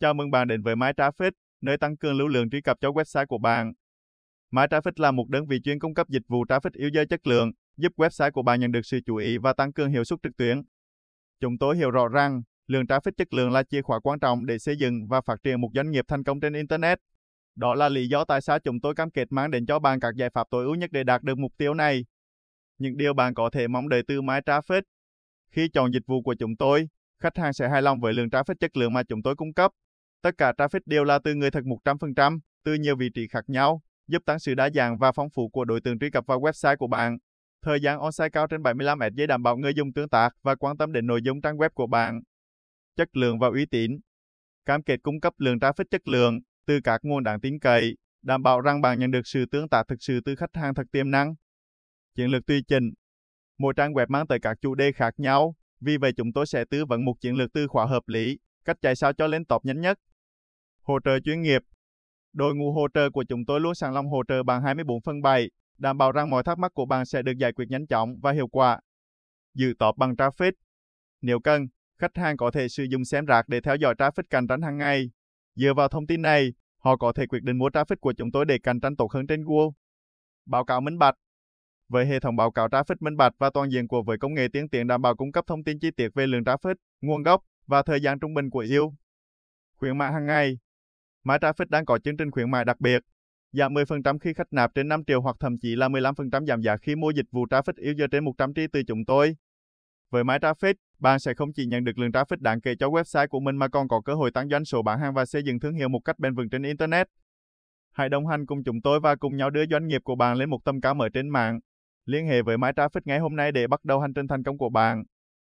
Chào mừng bạn đến với MyTraffic, nơi tăng cường lưu lượng truy cập cho website của bạn. MyTraffic là một đơn vị chuyên cung cấp dịch vụ traffic user chất lượng, giúp website của bạn nhận được sự chú ý và tăng cường hiệu suất trực tuyến. Chúng tôi hiểu rõ rằng, lượng traffic chất lượng là chìa khóa quan trọng để xây dựng và phát triển một doanh nghiệp thành công trên Internet. Đó là lý do tại sao chúng tôi cam kết mang đến cho bạn các giải pháp tối ưu nhất để đạt được mục tiêu này. Những điều bạn có thể mong đợi từ MyTraffic. Khi chọn dịch vụ của chúng tôi, khách hàng sẽ hài lòng với lượng traffic chất lượng mà chúng tôi cung cấp. Tất cả traffic đều là từ người thật 100%, từ nhiều vị trí khác nhau, giúp tăng sự đa dạng và phong phú của đối tượng truy cập vào website của bạn. Thời gian on-site cao trên 75 S đảm bảo người dùng tương tác và quan tâm đến nội dung trang web của bạn. Chất lượng và uy tín Cam kết cung cấp lượng traffic chất lượng từ các nguồn đáng tin cậy, đảm bảo rằng bạn nhận được sự tương tác thực sự từ khách hàng thật tiềm năng. Chiến lược tùy chỉnh Mỗi trang web mang tới các chủ đề khác nhau, vì vậy chúng tôi sẽ tư vấn một chiến lược từ khóa hợp lý, cách chạy sao cho lên top nhanh nhất. Hỗ trợ chuyên nghiệp Đội ngũ hỗ trợ của chúng tôi luôn sẵn lòng hỗ trợ bằng 24 phân 7, đảm bảo rằng mọi thắc mắc của bạn sẽ được giải quyết nhanh chóng và hiệu quả. dự top bằng traffic Nếu cần, khách hàng có thể sử dụng xem rạc để theo dõi traffic cạnh tranh hàng ngày. Dựa vào thông tin này, họ có thể quyết định mua traffic của chúng tôi để cạnh tranh tốt hơn trên Google. Báo cáo minh bạch với hệ thống báo cáo traffic minh bạch và toàn diện của với công nghệ tiên tiến đảm bảo cung cấp thông tin chi tiết về lượng traffic, nguồn gốc và thời gian trung bình của yêu. Khuyến mại hàng ngày MyTraffic đang có chương trình khuyến mại đặc biệt, giảm 10% khi khách nạp trên 5 triệu hoặc thậm chí là 15% giảm giá khi mua dịch vụ traffic user trên 100 tri từ chúng tôi. Với MyTraffic, bạn sẽ không chỉ nhận được lượng traffic đáng kể cho website của mình mà còn có cơ hội tăng doanh số bán hàng và xây dựng thương hiệu một cách bền vững trên Internet. Hãy đồng hành cùng chúng tôi và cùng nhau đưa doanh nghiệp của bạn lên một tầm cao mới trên mạng. Liên hệ với MyTraffic ngay hôm nay để bắt đầu hành trình thành công của bạn.